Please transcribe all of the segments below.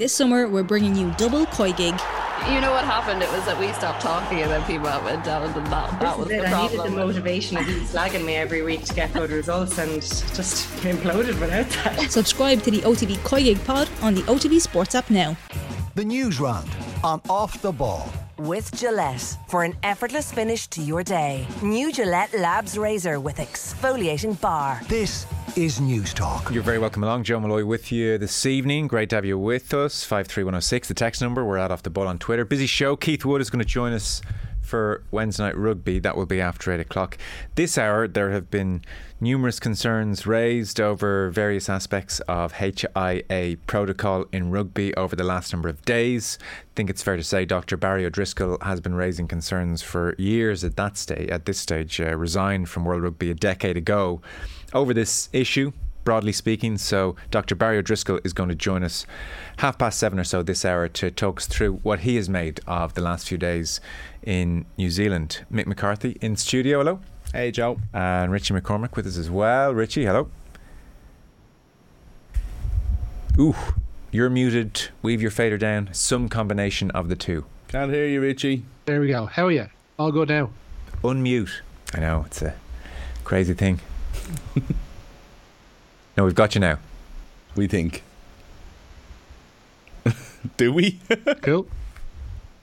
This summer, we're bringing you double koi gig. You know what happened? It was that we stopped talking and then people went down and that, that was This is the it. I needed the motivation of you slagging me every week to get good results and just imploded without that. Subscribe to the OTB Koi Gig pod on the OTB Sports app now. The news round on Off the Ball. With Gillette for an effortless finish to your day. New Gillette Labs Razor with exfoliating bar. This is News Talk. You're very welcome along. Joe Molloy with you this evening. Great to have you with us. 53106, the text number. We're out off the ball on Twitter. Busy show. Keith Wood is going to join us for Wednesday night rugby. That will be after 8 o'clock. This hour, there have been numerous concerns raised over various aspects of HIA protocol in rugby over the last number of days. I think it's fair to say Dr. Barry O'Driscoll has been raising concerns for years at that stage. At this stage, uh, resigned from World Rugby a decade ago over this issue broadly speaking. So Dr. Barry O'Driscoll is going to join us half past seven or so this hour to talk us through what he has made of the last few days in New Zealand. Mick McCarthy in studio. Hello. Hey, Joe. And Richie McCormick with us as well. Richie, hello. Ooh, you're muted. Weave your fader down. Some combination of the two. Can't hear you, Richie. There we go. How are you? All good now. Unmute. I know, it's a crazy thing. no, we've got you now. We think. Do we? Cool.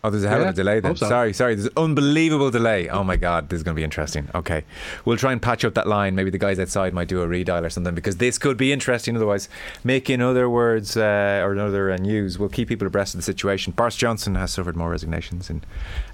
Oh, there's a hell of a delay then. so. Sorry, sorry. There's an unbelievable delay. Oh my God, this is going to be interesting. Okay. We'll try and patch up that line. Maybe the guys outside might do a redial or something because this could be interesting otherwise. Make in other words uh, or other uh, news, we'll keep people abreast of the situation. Boris Johnson has suffered more resignations in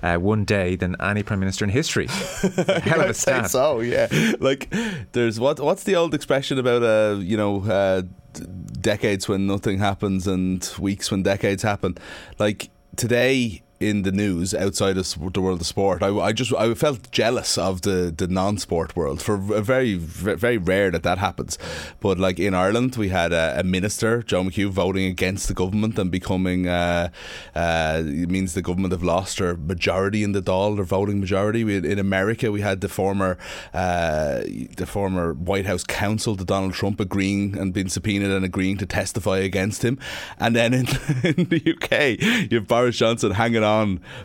uh, one day than any Prime Minister in history. hell of a I'd say stat. so, yeah. Like, there's what? What's the old expression about uh, you know, uh, d- decades when nothing happens and weeks when decades happen? Like today in the news outside of the world of sport, I, I just I felt jealous of the, the non-sport world for very very rare that that happens. But like in Ireland, we had a, a minister, Joe McHugh, voting against the government and becoming uh, uh, it means the government have lost their majority in the Dáil, their voting majority. We in America, we had the former uh, the former White House counsel to Donald Trump agreeing and being subpoenaed and agreeing to testify against him. And then in, in the UK, you have Boris Johnson hanging on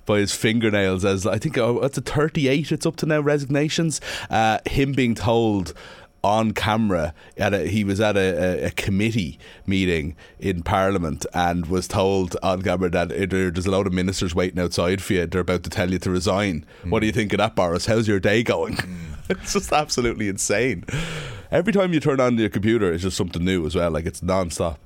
by his fingernails as I think oh, it's a 38. It's up to now resignations. Uh, him being told on camera at a, he was at a, a, a committee meeting in Parliament and was told on camera that there's a load of ministers waiting outside for you. They're about to tell you to resign. What do you think of that, Boris? How's your day going? it's just absolutely insane. Every time you turn on your computer, it's just something new as well. Like it's non-stop.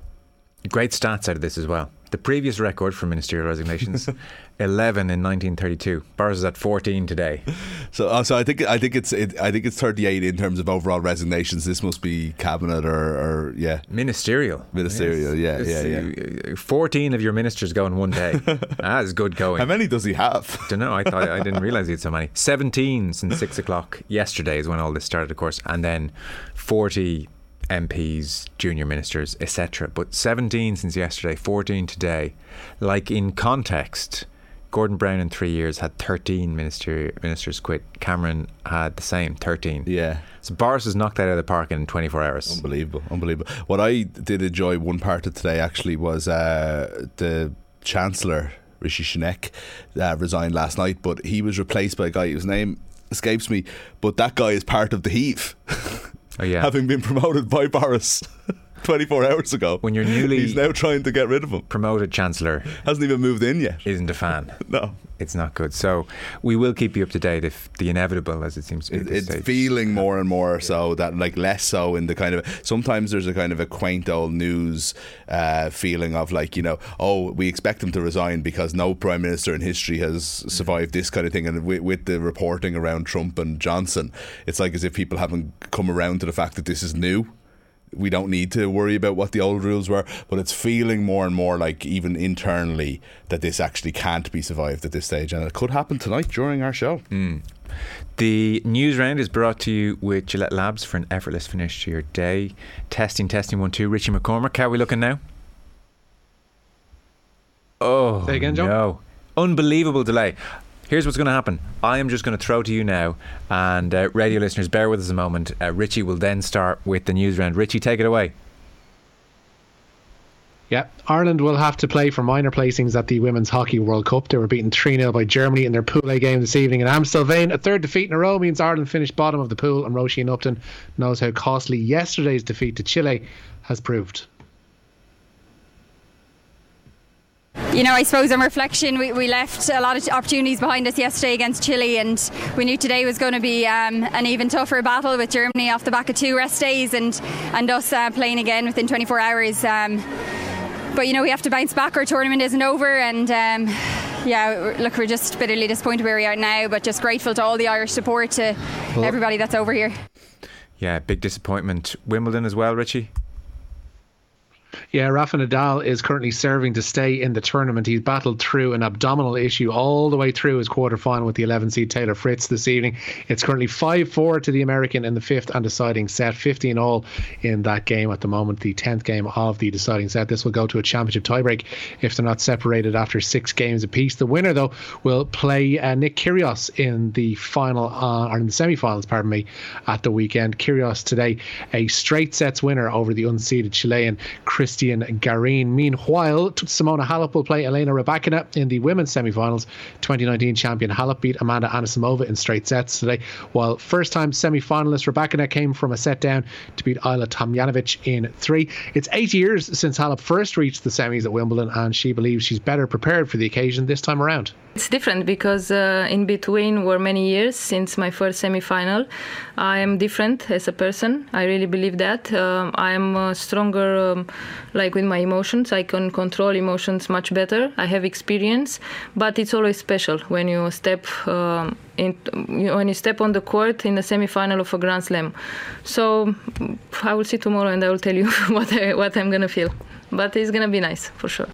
Great stats out of this as well. The previous record for ministerial resignations, 11 in 1932. Boris is at 14 today. So, uh, so I think I think it's it, I think it's 38 in terms of overall resignations. This must be cabinet or, or yeah. Ministerial. Ministerial, yeah, yeah, yeah. 14 of your ministers go in one day. that is good going. How many does he have? I don't know. I thought I didn't realize he had so many. Seventeen since six o'clock yesterday is when all this started, of course, and then forty MPs, junior ministers, etc. But seventeen since yesterday, fourteen today. Like in context, Gordon Brown in three years had thirteen minister ministers quit. Cameron had the same, thirteen. Yeah. So Boris was knocked that out of the park in twenty four hours. Unbelievable, unbelievable. What I did enjoy one part of today actually was uh, the Chancellor Rishi Sunak uh, resigned last night, but he was replaced by a guy whose name escapes me. But that guy is part of the Heave, Oh yeah. having been promoted by Boris 24 hours ago. When you're newly- he's now trying to get rid of him. Promoted Chancellor Hasn't even moved in yet. isn't a fan. No. It's not good. So we will keep you up to date if the inevitable, as it seems to be. It, it's stage. feeling more and more so that like less so in the kind of sometimes there's a kind of a quaint old news uh, feeling of like you know oh we expect him to resign because no prime minister in history has survived this kind of thing and with, with the reporting around Trump and Johnson it's like as if people haven't come around to the fact that this is new we don't need to worry about what the old rules were, but it's feeling more and more like even internally that this actually can't be survived at this stage, and it could happen tonight during our show. Hmm. The news round is brought to you with Gillette Labs for an effortless finish to your day. Testing, testing, one, two. Richie McCormick, how are we looking now? Oh, Say again, Joe? Oh, no. Unbelievable delay. Here's what's going to happen. I am just going to throw to you now, and uh, radio listeners, bear with us a moment. Uh, Richie will then start with the news round. Richie, take it away. Yeah, Ireland will have to play for minor placings at the Women's Hockey World Cup. They were beaten 3 0 by Germany in their Pool A game this evening in Amstelveen. A third defeat in a row means Ireland finished bottom of the pool, and Roisin Upton knows how costly yesterday's defeat to Chile has proved. You know, I suppose on reflection, we, we left a lot of opportunities behind us yesterday against Chile, and we knew today was going to be um, an even tougher battle with Germany off the back of two rest days and and us uh, playing again within 24 hours. Um, but you know, we have to bounce back. Our tournament isn't over, and. Um, yeah, look, we're just bitterly disappointed where we are now, but just grateful to all the Irish support to everybody that's over here. Yeah, big disappointment. Wimbledon as well, Richie. Yeah, Rafa Nadal is currently serving to stay in the tournament. He's battled through an abdominal issue all the way through his quarterfinal with the 11 seed Taylor Fritz this evening. It's currently 5 4 to the American in the fifth and deciding set, 15 all in that game at the moment, the 10th game of the deciding set. This will go to a championship tiebreak if they're not separated after six games apiece. The winner, though, will play uh, Nick Kyrgios in the final, uh, or in the semi finals, pardon me, at the weekend. Kyrgios today, a straight sets winner over the unseeded Chilean Chris Cristian Garin. Meanwhile, Simona Halep will play Elena Rybakina in the women's semi-finals. 2019 champion Halep beat Amanda Anisimova in straight sets today, while first-time semi-finalist Rybakina came from a set down to beat Ajla Tomljanovic in three. It's eight years since Halep first reached the semis at Wimbledon, and she believes she's better prepared for the occasion this time around. It's different because uh, in between were many years since my first semi-final. I am different as a person. I really believe that. Um, I am uh, stronger, um, like with my emotions. I can control emotions much better. I have experience, but it's always special when you step um, in, when you step on the court in the semi-final of a Grand Slam. So I will see tomorrow, and I will tell you what I, what I'm gonna feel. But it's gonna be nice for sure.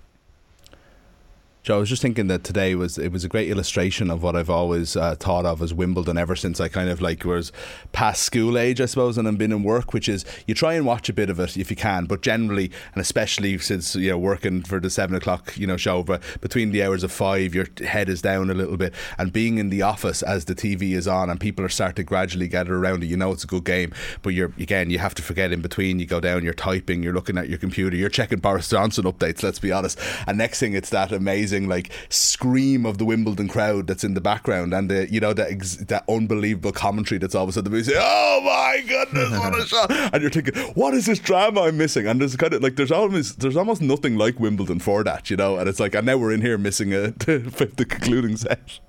Joe, I was just thinking that today was it was a great illustration of what I've always uh, thought of as Wimbledon ever since I kind of like was past school age, I suppose, and I'm been in work, which is you try and watch a bit of it if you can, but generally and especially since you know working for the seven o'clock you know show, but between the hours of five, your head is down a little bit, and being in the office as the TV is on and people are starting to gradually gather around it, you know it's a good game, but you're again you have to forget in between. You go down, you're typing, you're looking at your computer, you're checking Boris Johnson updates. Let's be honest, and next thing it's that amazing amazing like scream of the Wimbledon crowd that's in the background and the you know that ex- that unbelievable commentary that's all of a sudden say oh my goodness what a shot. And you're thinking what is this drama I'm missing? And there's kind of like there's almost there's almost nothing like Wimbledon for that you know? And it's like and now we're in here missing a the concluding set.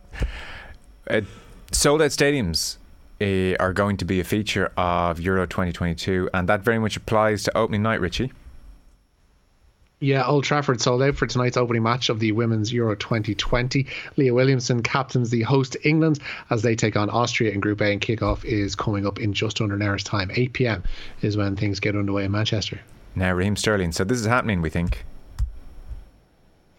Uh, sold out stadiums uh, are going to be a feature of Euro 2022 and that very much applies to opening night Richie yeah, Old Trafford sold out for tonight's opening match of the Women's Euro 2020. Leah Williamson captains the host England as they take on Austria in Group A, and kickoff is coming up in just under an hour's time. 8 pm is when things get underway in Manchester. Now, Raheem Sterling. So this is happening, we think.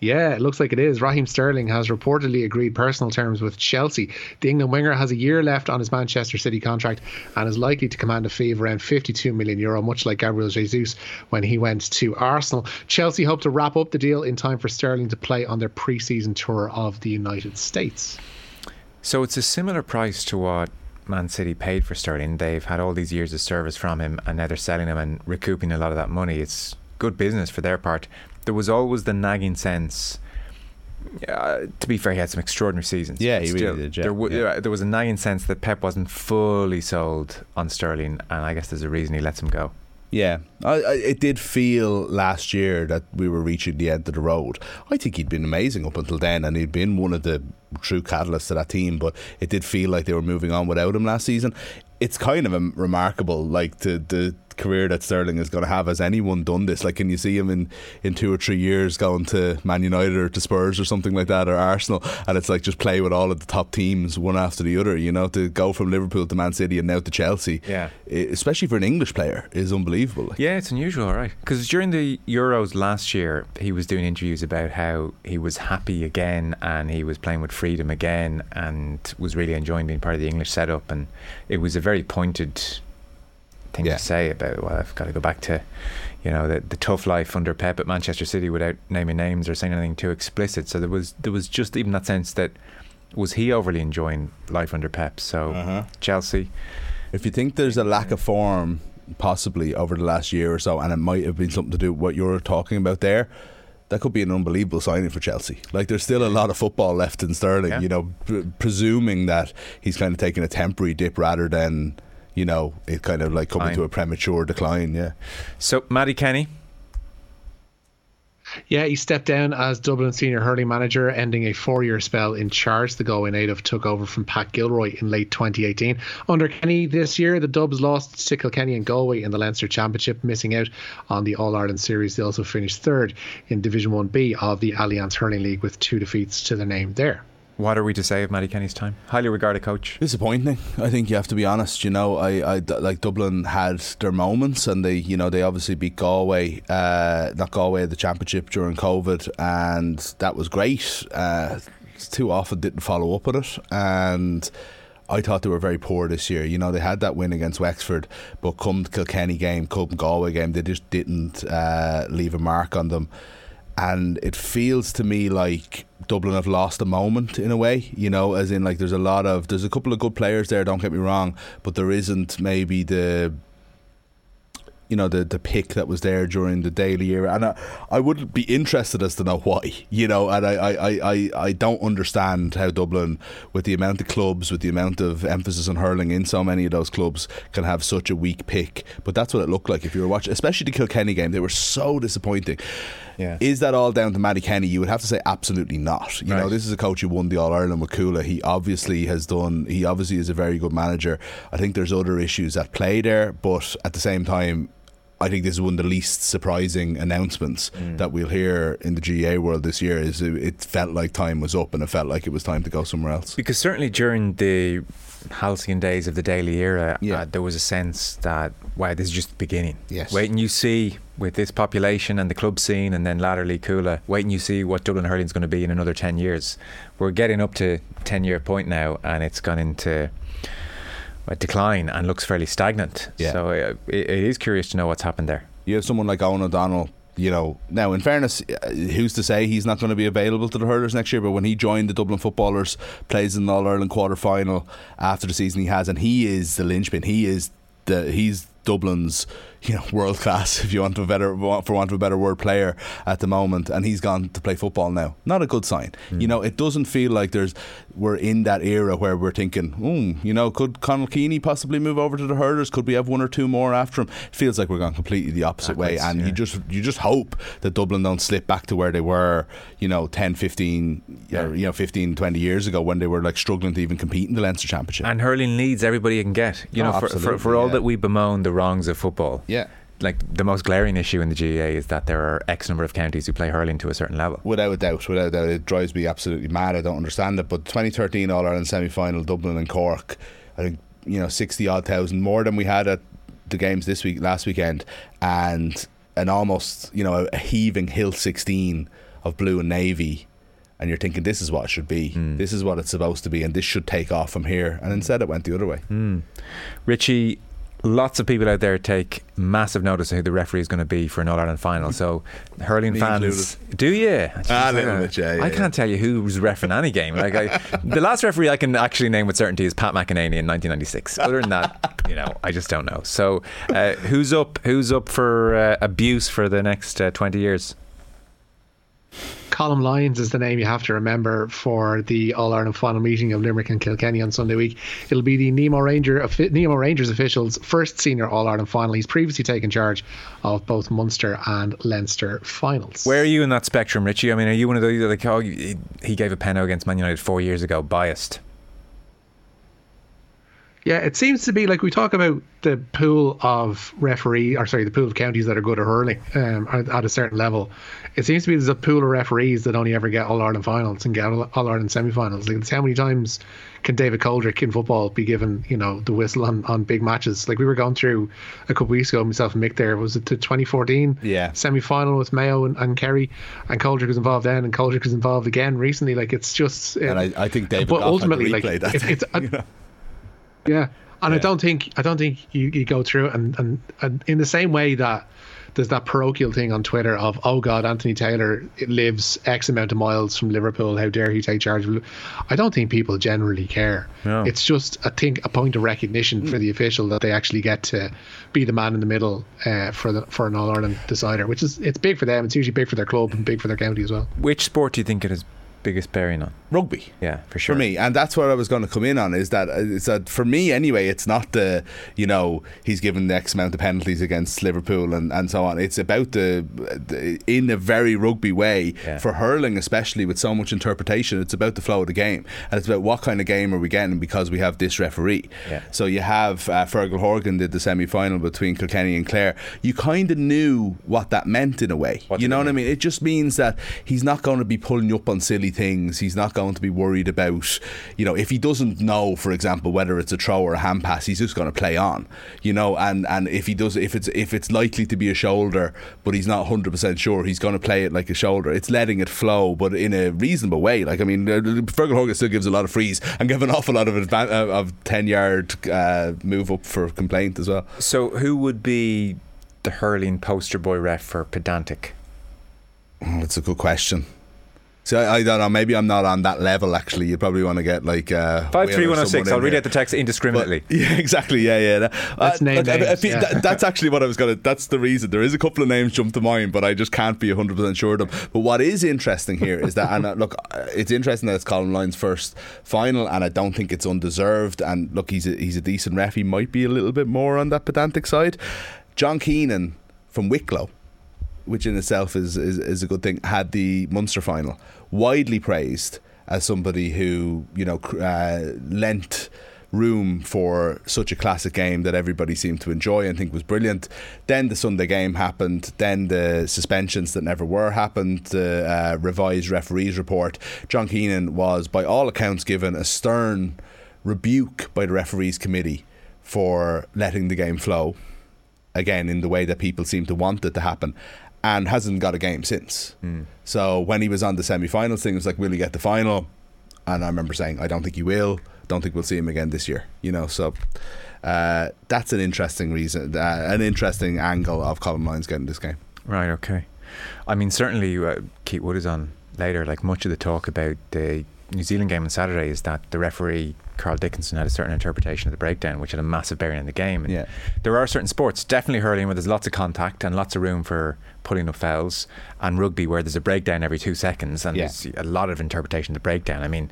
Yeah, it looks like it is. Raheem Sterling has reportedly agreed personal terms with Chelsea. The England winger has a year left on his Manchester City contract and is likely to command a fee of around 52 million euro, much like Gabriel Jesus when he went to Arsenal. Chelsea hope to wrap up the deal in time for Sterling to play on their pre-season tour of the United States. So it's a similar price to what Man City paid for Sterling. They've had all these years of service from him, and now they're selling him and recouping a lot of that money. It's good business for their part there was always the nagging sense. Uh, to be fair, he had some extraordinary seasons. Yeah, he still, really did. Yeah. There, w- yeah. there was a nagging sense that Pep wasn't fully sold on Sterling, and I guess there's a reason he lets him go. Yeah, I, I, it did feel last year that we were reaching the end of the road. I think he'd been amazing up until then, and he'd been one of the true catalysts to that team. But it did feel like they were moving on without him last season. It's kind of a remarkable, like to the career that Sterling is going to have. Has anyone done this? Like, can you see him in, in two or three years going to Man United or to Spurs or something like that or Arsenal? And it's like just play with all of the top teams one after the other. You know, to go from Liverpool to Man City and now to Chelsea. Yeah, especially for an English player, is unbelievable. Yeah, it's unusual, right? Because during the Euros last year, he was doing interviews about how he was happy again and he was playing with freedom again and was really enjoying being part of the English setup. And it was a very pointed thing yeah. to say about well I've got to go back to you know the, the tough life under Pep at Manchester City without naming names or saying anything too explicit so there was there was just even that sense that was he overly enjoying life under Pep so uh-huh. Chelsea if you think there's a lack of form possibly over the last year or so and it might have been something to do with what you're talking about there that could be an unbelievable signing for Chelsea. Like there's still a lot of football left in Sterling. Yeah. You know, pr- presuming that he's kind of taking a temporary dip rather than you know it kind of like coming Fine. to a premature decline. Yeah. So, Mattie Kenny, Yeah, he stepped down as Dublin senior hurling manager, ending a four-year spell in charge. The Galway native took over from Pat Gilroy in late 2018. Under Kenny this year, the Dubs lost to Kilkenny and Galway in the Leinster Championship, missing out on the All Ireland series. They also finished third in Division 1B of the Allianz Hurling League with two defeats to their name there. What are we to say of Mattie Kenny's time? Highly regarded coach. Disappointing. I think you have to be honest. You know, I, I like Dublin had their moments, and they, you know, they obviously beat Galway, uh, not Galway, the championship during COVID, and that was great. Uh, too often didn't follow up on it, and. I thought they were very poor this year. You know, they had that win against Wexford, but come Kilkenny game, come Galway game, they just didn't uh, leave a mark on them and it feels to me like Dublin have lost a moment in a way, you know, as in like there's a lot of there's a couple of good players there, don't get me wrong, but there isn't maybe the you know the the pick that was there during the Daly era, and I, I would be interested as to know why, you know, and I, I, I, I- I don't understand how Dublin, with the amount of clubs, with the amount of emphasis on hurling in so many of those clubs, can have such a weak pick. But that's what it looked like if you were watching, especially the Kilkenny game. They were so disappointing. Yeah. Is that all down to Mattie Kenny? You would have to say absolutely not. You know, this is a coach who won the All Ireland with Cuala. He obviously has done. He obviously is a very good manager. I think there's other issues at play there, but at the same time. I think this is one of the least surprising announcements Mm. that we'll hear in the GA world this year. Is it, it felt like time was up and it felt like it was time to go somewhere else. Because certainly during the halcyon days of the Daly era, Yeah. uh, there was a sense that, wow, this is just the beginning. Yes. Wait and you see with this population and the club scene and then latterly Cuala, wait and you see what Dublin hurling is going to be in another 10 years. We're getting up to 10 year point now and it's gone into decline and looks fairly stagnant. Yeah. So uh, it, it is curious to know what's happened there. you have someone like Eoghan O'Donnell. You know, now in fairness, uh, who's to say he's not going to be available to the hurlers next year? But when he joined the Dublin footballers, plays in the All Ireland quarter final after the season he has, and he is the linchpin. He is the he's Dublin's you know world class, if you want a better for want of a better word, player at the moment, and he's gone to play football now. Not a good sign. You know, it doesn't feel like there's we're in that era where we're thinking, hmm, you know, could Conal Keaney possibly move over to the hurlers? Could we have one or two more after him? It feels like we're going completely the opposite way, and yeah. you just you just hope that Dublin don't slip back to where they were, you know, 10, 15, Yeah. or, you know, 15, 20 years ago when they were like struggling to even compete in the Leinster Championship. And hurling needs everybody it can get. You Oh, know, for, for, for all yeah. that we bemoan the wrongs of football. Yeah. Like the most glaring issue in the GAA is that there are X number of counties who play hurling to a certain level. Without a doubt, without a doubt, it drives me absolutely mad. I don't understand it. But 2013 All Ireland semi final, Dublin and Cork, I think you know 60 odd thousand more than we had at the games this week, last weekend, and an almost you know a heaving hill 16 of blue and navy. And you're thinking this is what it should be. Hmm. This is what it's supposed to be, and this should take off from here. And instead, it went the other way. Hmm. Richie, lots of people out there take massive notice of who the referee is going to be for an All Ireland final. So, hurling Me fans, do you? Ah, Jeez, little I- bit, yeah, yeah, I can't tell you who's refereeing any game. Like I, the last referee I can actually name with certainty is Pat McEnaney in 1996. Other than that, you know, I just don't know. So, uh, who's up? Who's up for uh, abuse for the next uh, 20 years? Colin Lyons is the name you have to remember for the All Ireland final meeting of Limerick and Kilkenny on Sunday week. It'll be the Nemo Ranger Nemo Rangers officials' first senior All Ireland final. He's previously taken charge of both Munster and Leinster finals. Where are you in that spectrum, Richie? I mean, are you one of those like, oh, he gave a penno against Man United four years ago, biased? Yeah, it seems to be like we talk about the pool of referee, or sorry, the pool of counties that are good at hurling um, at, a certain level. It seems to be there's a pool of referees that only ever get All Ireland finals and get All Ireland semi-finals. Like, how many times can David Coldrick in football be given, you know, the whistle on, on big matches? Like we were going through a couple weeks ago, myself and Mick. There was it the 2014 Yeah. semi-final with Mayo and, and Kerry, and Coldrick was involved then, and Coldrick was involved again recently. Like it's just, And I, I think David but Gough ultimately, like that. if it's, you know? Yeah, and I don't think I don't think you, you go through and, and and in the same way that there's that parochial thing on Twitter of oh god, Anthony Taylor lives X amount of miles from Liverpool. How dare he take charge of? I don't think people generally care. No. It's just I think a point of recognition for the official that they actually get to be the man in the middle uh, for the for an All Ireland decider, which is it's big for them. It's usually big for their club and big for their county as well. Which sport do you think it has biggest bearing on? Rugby. Yeah, for sure. For me, and that's what I was going to come in on is that is that for me anyway, it's not the you know he's given the X amount of penalties against Liverpool and, and so on. It's about the, the in a very rugby way Yeah. for hurling, especially with so much interpretation. It's about the flow of the game, and it's about what kind of game are we getting because we have this referee. Yeah. So you have uh, Fergal Horgan did the semi final between Kilkenny and Clare. You kind of knew what that meant in a way. What you know what I mean? mean? It just means that he's not going to be pulling you up on silly things. He's not going to be worried about, you know, if he doesn't know, for example, whether it's a throw or a hand pass, he's just going to play on, you know. And and if he does, if it's if it's likely to be a shoulder, but he's not hundred percent sure, he's going to play it like a shoulder. It's letting it flow, but in a reasonable way. Like I mean, uh, Fergal Horgan still gives a lot of frees and give an awful lot of advan- uh, of ten yard uh, move up for complaint as well. So, who would be the hurling poster boy ref for pedantic? Oh, that's a good question. So I, I don't know. Maybe I'm not on that level. Actually, you probably want to get like uh, Five three one zero Whale or six. I'll read out the text indiscriminately. But- yeah, exactly. Yeah, yeah. Let's name look, I- I names, yeah. that- that's actually what I was gonna. That's the reason. There is a couple of names jump to mind, but I just can't be 100 percent sure of them. But what is interesting here is that, and uh, look, uh, it's interesting that it's Colin Lyon's first final, and I don't think it's undeserved. And look, he's a, he's a decent ref. He might be a little bit more on that pedantic side. John Keenan from Wicklow which in itself is, is, is a good thing, had the Munster final. Widely praised as somebody who, you know, uh, lent room for such a classic game that everybody seemed to enjoy and think was brilliant. Then the Sunday game happened. Then the suspensions that never were happened. The uh, revised referees report. John Keenan was, by all accounts, given a stern rebuke by the referees committee for letting the game flow again in the way that people seem to want it to happen and hasn't got a game since. So when he was on the semi-finals thing, it was like, will he get the final? And I remember saying, I don't think he will. Don't think we'll see him again this year. You know, so uh, that's an interesting reason, uh, an interesting angle of Colin Lyons getting this game. Right. Okay. I mean, certainly, uh, Keith Wood is on later. Like much of the talk about the New Zealand game on Saturday is that the referee Carl Dickinson had a certain interpretation of the breakdown, which had a massive bearing in the game. And Yeah. there are certain sports, definitely hurling, where there's lots of contact and lots of room for pulling up fouls, and rugby where there's a breakdown every two seconds and Yeah. there's a lot of interpretation of the breakdown. I mean,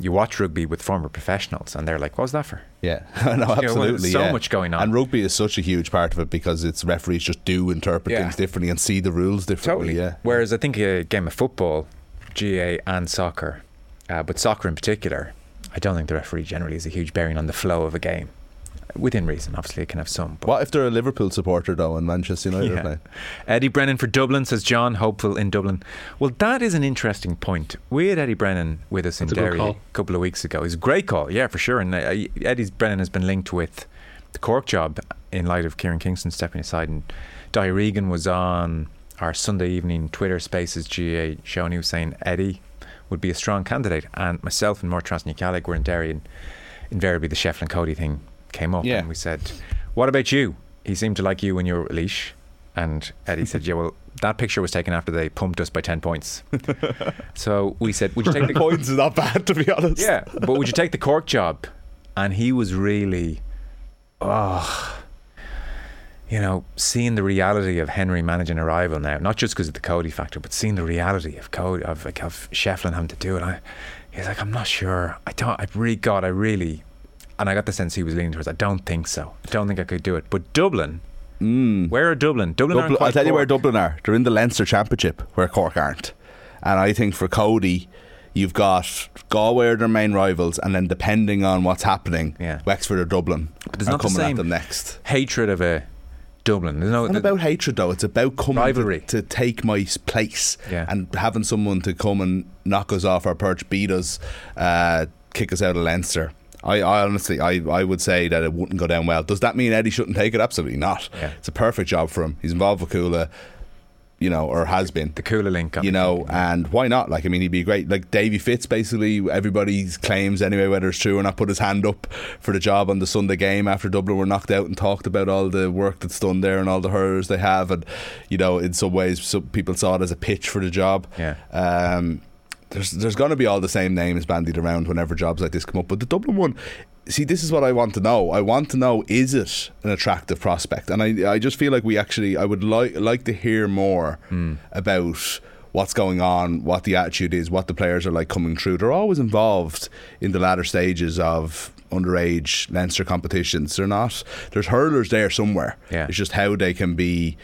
you watch rugby with former professionals, and they're like, "What was that for?" Yeah, no, You know, absolutely. so yeah. much going on. and rugby is such a huge part of it because its referees just do interpret things differently and see the rules differently. Totally. Yeah, Whereas I think a game of football, GA and soccer, uh, but soccer in particular, I don't think the referee generally has a huge bearing on the flow of a game. Within reason, obviously, it can have some. But What if they're a Liverpool supporter though, and Manchester United are Yeah. playing? Eddie Brennan for Dublin says John, hopeful in Dublin. Well, that is an interesting point. We had Eddie Brennan with us That's in good Derry a couple of weeks ago. He's a great call, yeah, for sure. And uh, Eddie Brennan has been linked with the Cork job in light of Kieran Kingston stepping aside. And Daithí Regan was on our Sunday evening Twitter Spaces GA show, and he was saying Eddie would be a strong candidate. And myself and Mort Trasnicalig were in Derry, and invariably the Shefflin Cody thing came up, Yeah. and we said, "What about you?" He seemed to like you when you were at Laois, and Eddie said, "Yeah, well, that picture was taken after they pumped us by ten points." so we said, "Would you take the Points is not bad to be honest. yeah, but would you take the Cork job?" And he was really, oh, you know, seeing the reality of Henry managing a rival now, not just because of the Cody factor, but seeing the reality of Cody of like of Shefflin having to do it. I, he's like, I'm not sure. I don't. I really, God, I really, and I got the sense he was leaning towards. I don't think so. I don't think I could do it. But Dublin, mm. where are Dublin? Dublin. aren't Dublin, I'll tell you where Dublin are. They're in the Leinster Championship, where Cork aren't. And I think for Cody, you've got Galway are their main rivals, and then depending on what's happening, Yeah. Wexford or Dublin But there's are not the coming same at them next. hatred of a Dublin. It's not about hatred though. It's about coming Rivalry. To, to take my place Yeah. and having someone to come and knock us off our perch, beat us, uh, kick us out of Leinster. I, I honestly, I, I would say that it wouldn't go down well. Does that mean Eddie shouldn't take it? Absolutely not. Yeah. It's a perfect job for him. He's involved with Cuala. You know, or has been. The Cuala link, you know, and why not? Like, I mean, he'd be great. Like Davy Fitz, basically, everybody's claims anyway, whether it's true or not, put his hand up for the job on the Sunday game after Dublin were knocked out and talked about all the work that's done there and all the hurlers they have, and you know, in some ways, some people saw it as a pitch for the job. Yeah. Um, there's there's going to be all the same names bandied around whenever jobs like this come up, but the Dublin one see, this is what I want to know. I want to know is it an attractive prospect? And I, I just feel like we actually, I would like like to hear more mm. about what's going on, what the attitude is, what the players are like coming through. They're always involved in the latter stages of underage Leinster competitions. They're not. There's hurlers there somewhere. Yeah. It's just how they can be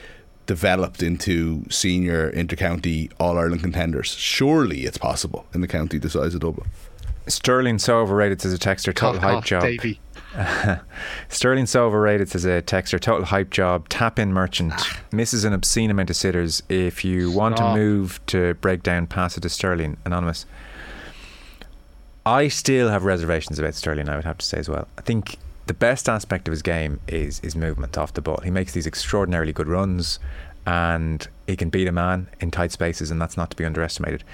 developed into senior intercounty All Ireland contenders. Surely it's possible in the county the size of Dublin. Sterling so overrated says a texter. Total Cough, hype cough, job. Davey. Sterling so overrated says a texter. Total hype job. Tap in merchant. Misses an obscene amount of sitters. If you want to move to break down, pass it to Sterling. Anonymous. I still have reservations about Sterling. I would have to say as well. I think the best aspect of his game is his movement off the ball. He makes these extraordinarily good runs, and he can beat a man in tight spaces, and that's not to be underestimated.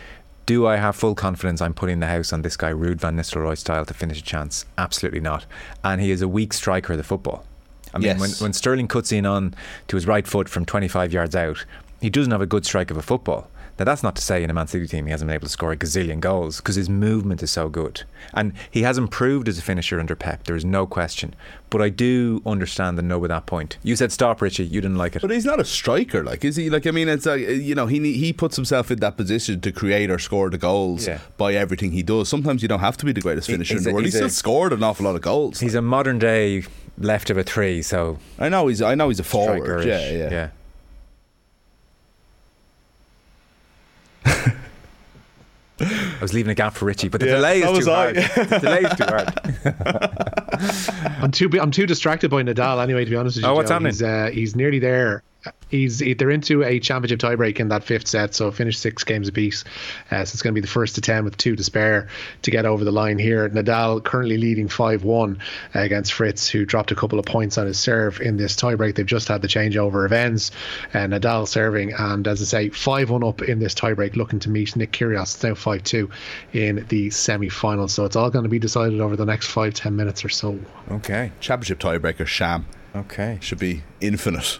Do I have full confidence I'm putting the house on this guy, Ruud Van Nistelrooy style, to finish a chance? Absolutely not. And he is a weak striker of the football. I mean, Yes. when, when Sterling cuts in on to his right foot from 25 yards out, he doesn't have a good strike of a football. Now, that's not to say in a Man City team he hasn't been able to score a gazillion goals because his movement is so good. And he has improved as a finisher under Pep, there is no question. But I do understand and know with that point. You said stop, Richie, you didn't like it. But he's not a striker, like is he? Like I mean, it's like you know, he he puts himself in that position to create or score the goals Yeah. by everything he does. Sometimes you don't have to be the greatest He- finisher in he's the a- world. He's, he's a- still scored an awful lot of goals. He's a modern day left of a three, so I know he's I know he's a forward. Yeah, yeah. yeah. I was leaving a gap for Richie, but the Yeah, delay is too I. hard. the delay is too hard. I'm too I'm too distracted by Nadal anyway. To be honest with you, Oh, what's Joe. happening? He's, uh, he's nearly there. He's they're into a championship tiebreak in that fifth set, so finished six games apiece. Uh, so it's going to be the first to ten with two to spare to get over the line here. Nadal currently leading five one against Fritz, who dropped a couple of points on his serve in this tiebreak. They've just had the changeover of ends. Uh, Nadal serving, and as I say, five one up in this tiebreak, looking to meet Nick Kyrgios. It's now five two in the semi-final. So it's all going to be decided over the next five ten minutes or so. Okay. Championship tiebreaker sham Okay. should be infinite.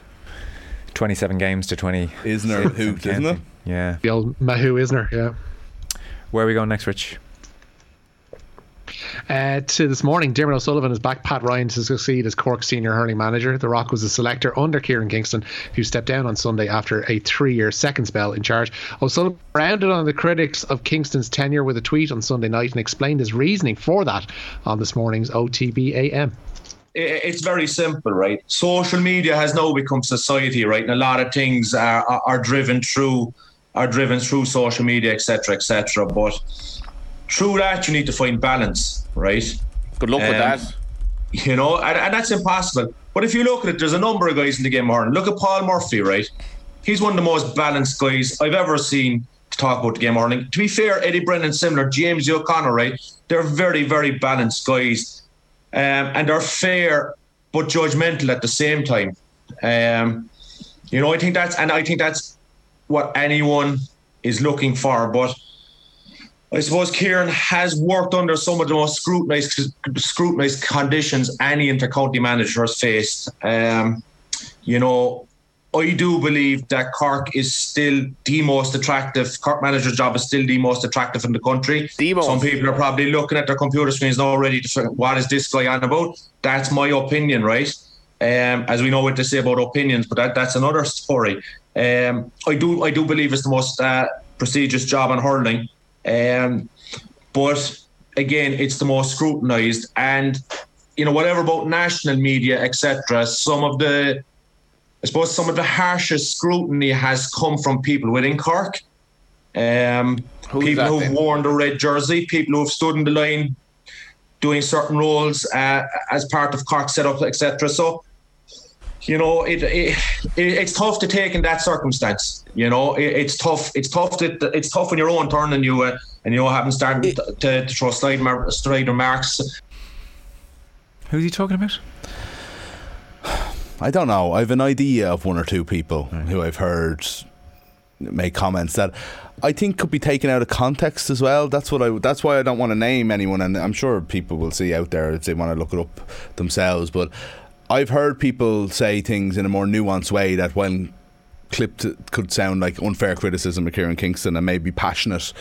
27 games to 20. Isner and Hoot, isn't it? Yeah. The old Mahut Isner, yeah. Where are we going next, Rich? Uh, to this morning, Dermot O'Sullivan is back Pat Ryan to succeed as Cork senior hurling manager. The Rock was a selector under Kieran Kingston, who stepped down on Sunday after a three year second spell in charge. O'Sullivan rounded on the critics of Kingston's tenure with a tweet on Sunday night and explained his reasoning for that on this morning's OTB AM. I- it's very simple, right? Social media has now become society, right? And a lot of things are, are, are driven through are driven through social media, etc., etc. But through that, you need to find balance, right? Good luck with Um, that. You know, and, and that's impossible. But if you look at it, there's a number of guys in the game, Ireland. Look at Paul Murphy, right? He's one of the most balanced guys I've ever seen to talk about the game, Ireland. To be fair, Eddie Brennan, similar, James O'Connor, right? They're very, very balanced guys. Um, and they're fair but judgmental at the same time. Um, you know, I think that's, and I think that's what anyone is looking for. But I suppose Kieran has worked under some of the most scrutinized, scrutinized conditions any intercounty manager has faced. Um, you know, I do believe that Cork is still the most attractive. Cork manager's job is still the most attractive in the country. Some people are probably looking at their computer screens now already to figure, what is this guy on about? That's my opinion, right? Um, as we know what to say about opinions, but that, that's another story. Um, I do I do believe it's the most uh, prestigious job in hurling. Um, but again, it's the most scrutinised, and you know whatever about national media, etc. Some of the, I suppose, some of the harshest scrutiny has come from people within Cork. Um, people who've then? worn the red jersey, people who have stood in the line, doing certain roles uh, as part of Cork setup, etc. So you know, it, it, it it's tough to take in that circumstance. You know, it, it's tough. It's tough to it's tough when your own turn and you uh, and you haven't started to, to, to throw slide mar- straight remarks. Who's he talking about? I don't know. I have an idea of one or two people who I've heard make comments that I think could be taken out of context as well. That's what I. That's why I don't want to name anyone, and I'm sure people will see out there if they want to look it up themselves. But I've heard people say things in a more nuanced way that when clipped could sound like unfair criticism of Kieran Kingston and maybe passionate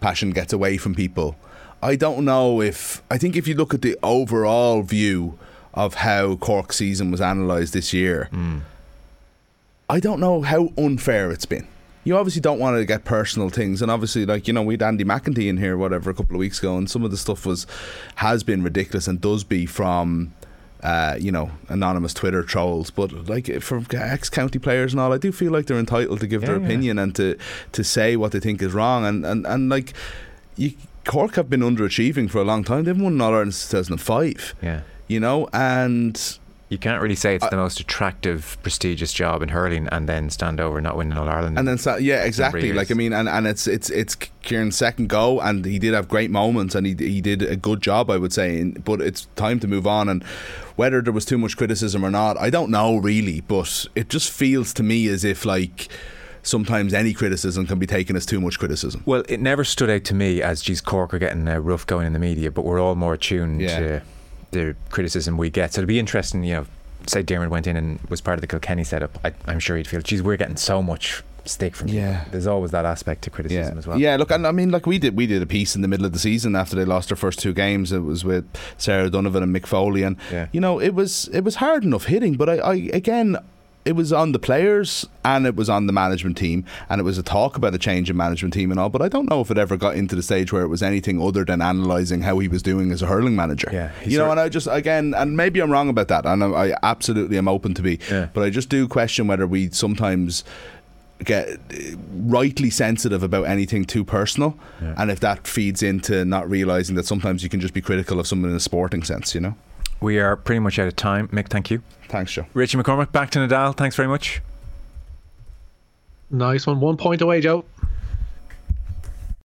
passion gets away from people. I don't know if I think if you look at the overall view of how Cork season was analysed this year, mm. I don't know how unfair it's been. You obviously don't want to get personal things, and obviously, like you know, we had Andy McEntee in here, whatever, a couple of weeks ago, and some of the stuff was has been ridiculous and does be from uh, you know, anonymous Twitter trolls, but like from ex county players and all, I do feel like they're entitled to give Yeah, their yeah. opinion and to to say what they think is wrong. And and and like, you, Cork have been underachieving for a long time. They've won All Ireland since 2005. Yeah. You know, and You can't really say it's the most attractive, prestigious job in hurling and then stand over not winning All Ireland. and then sa- yeah, exactly. Like I mean, and, and it's it's it's Kieran's second go, and he did have great moments, and he he did a good job, I would say. But it's time to move on, and whether there was too much criticism or not, I don't know really. But it just feels to me as if like sometimes any criticism can be taken as too much criticism. Well, it never stood out to me as, geez, Cork are getting uh, rough going in the media, but we're all more attuned Yeah. to the criticism we get. So it'd be interesting, you know, say Dermot went in and was part of the Kilkenny setup. I, I'm sure he'd feel, geez, we're getting so much stick from. Yeah. There's always that aspect to criticism yeah. as well. Yeah, look, and I mean, like we did, we did a piece in the middle of the season after they lost their first two games. It was with Sarah Donovan and Mick Foley, and Yeah. you know, it was it was hard enough hitting, but I, I again. It was on the players and it was on the management team, and it was a talk about a change in management team and all. But I don't know if it ever got into the stage where it was anything other than analysing how he was doing as a hurling manager. Yeah, you know, and I just again, and maybe I'm wrong about that, and I, I absolutely am open to be, Yeah. but I just do question whether we sometimes get rightly sensitive about anything too personal Yeah. and if that feeds into not realizing that sometimes you can just be critical of someone in a sporting sense you know We are pretty much out of time. Mick, thank you. thanks Joe Richie McCormick, back to Nadal. Thanks very much. Nice one. One point away, Joe.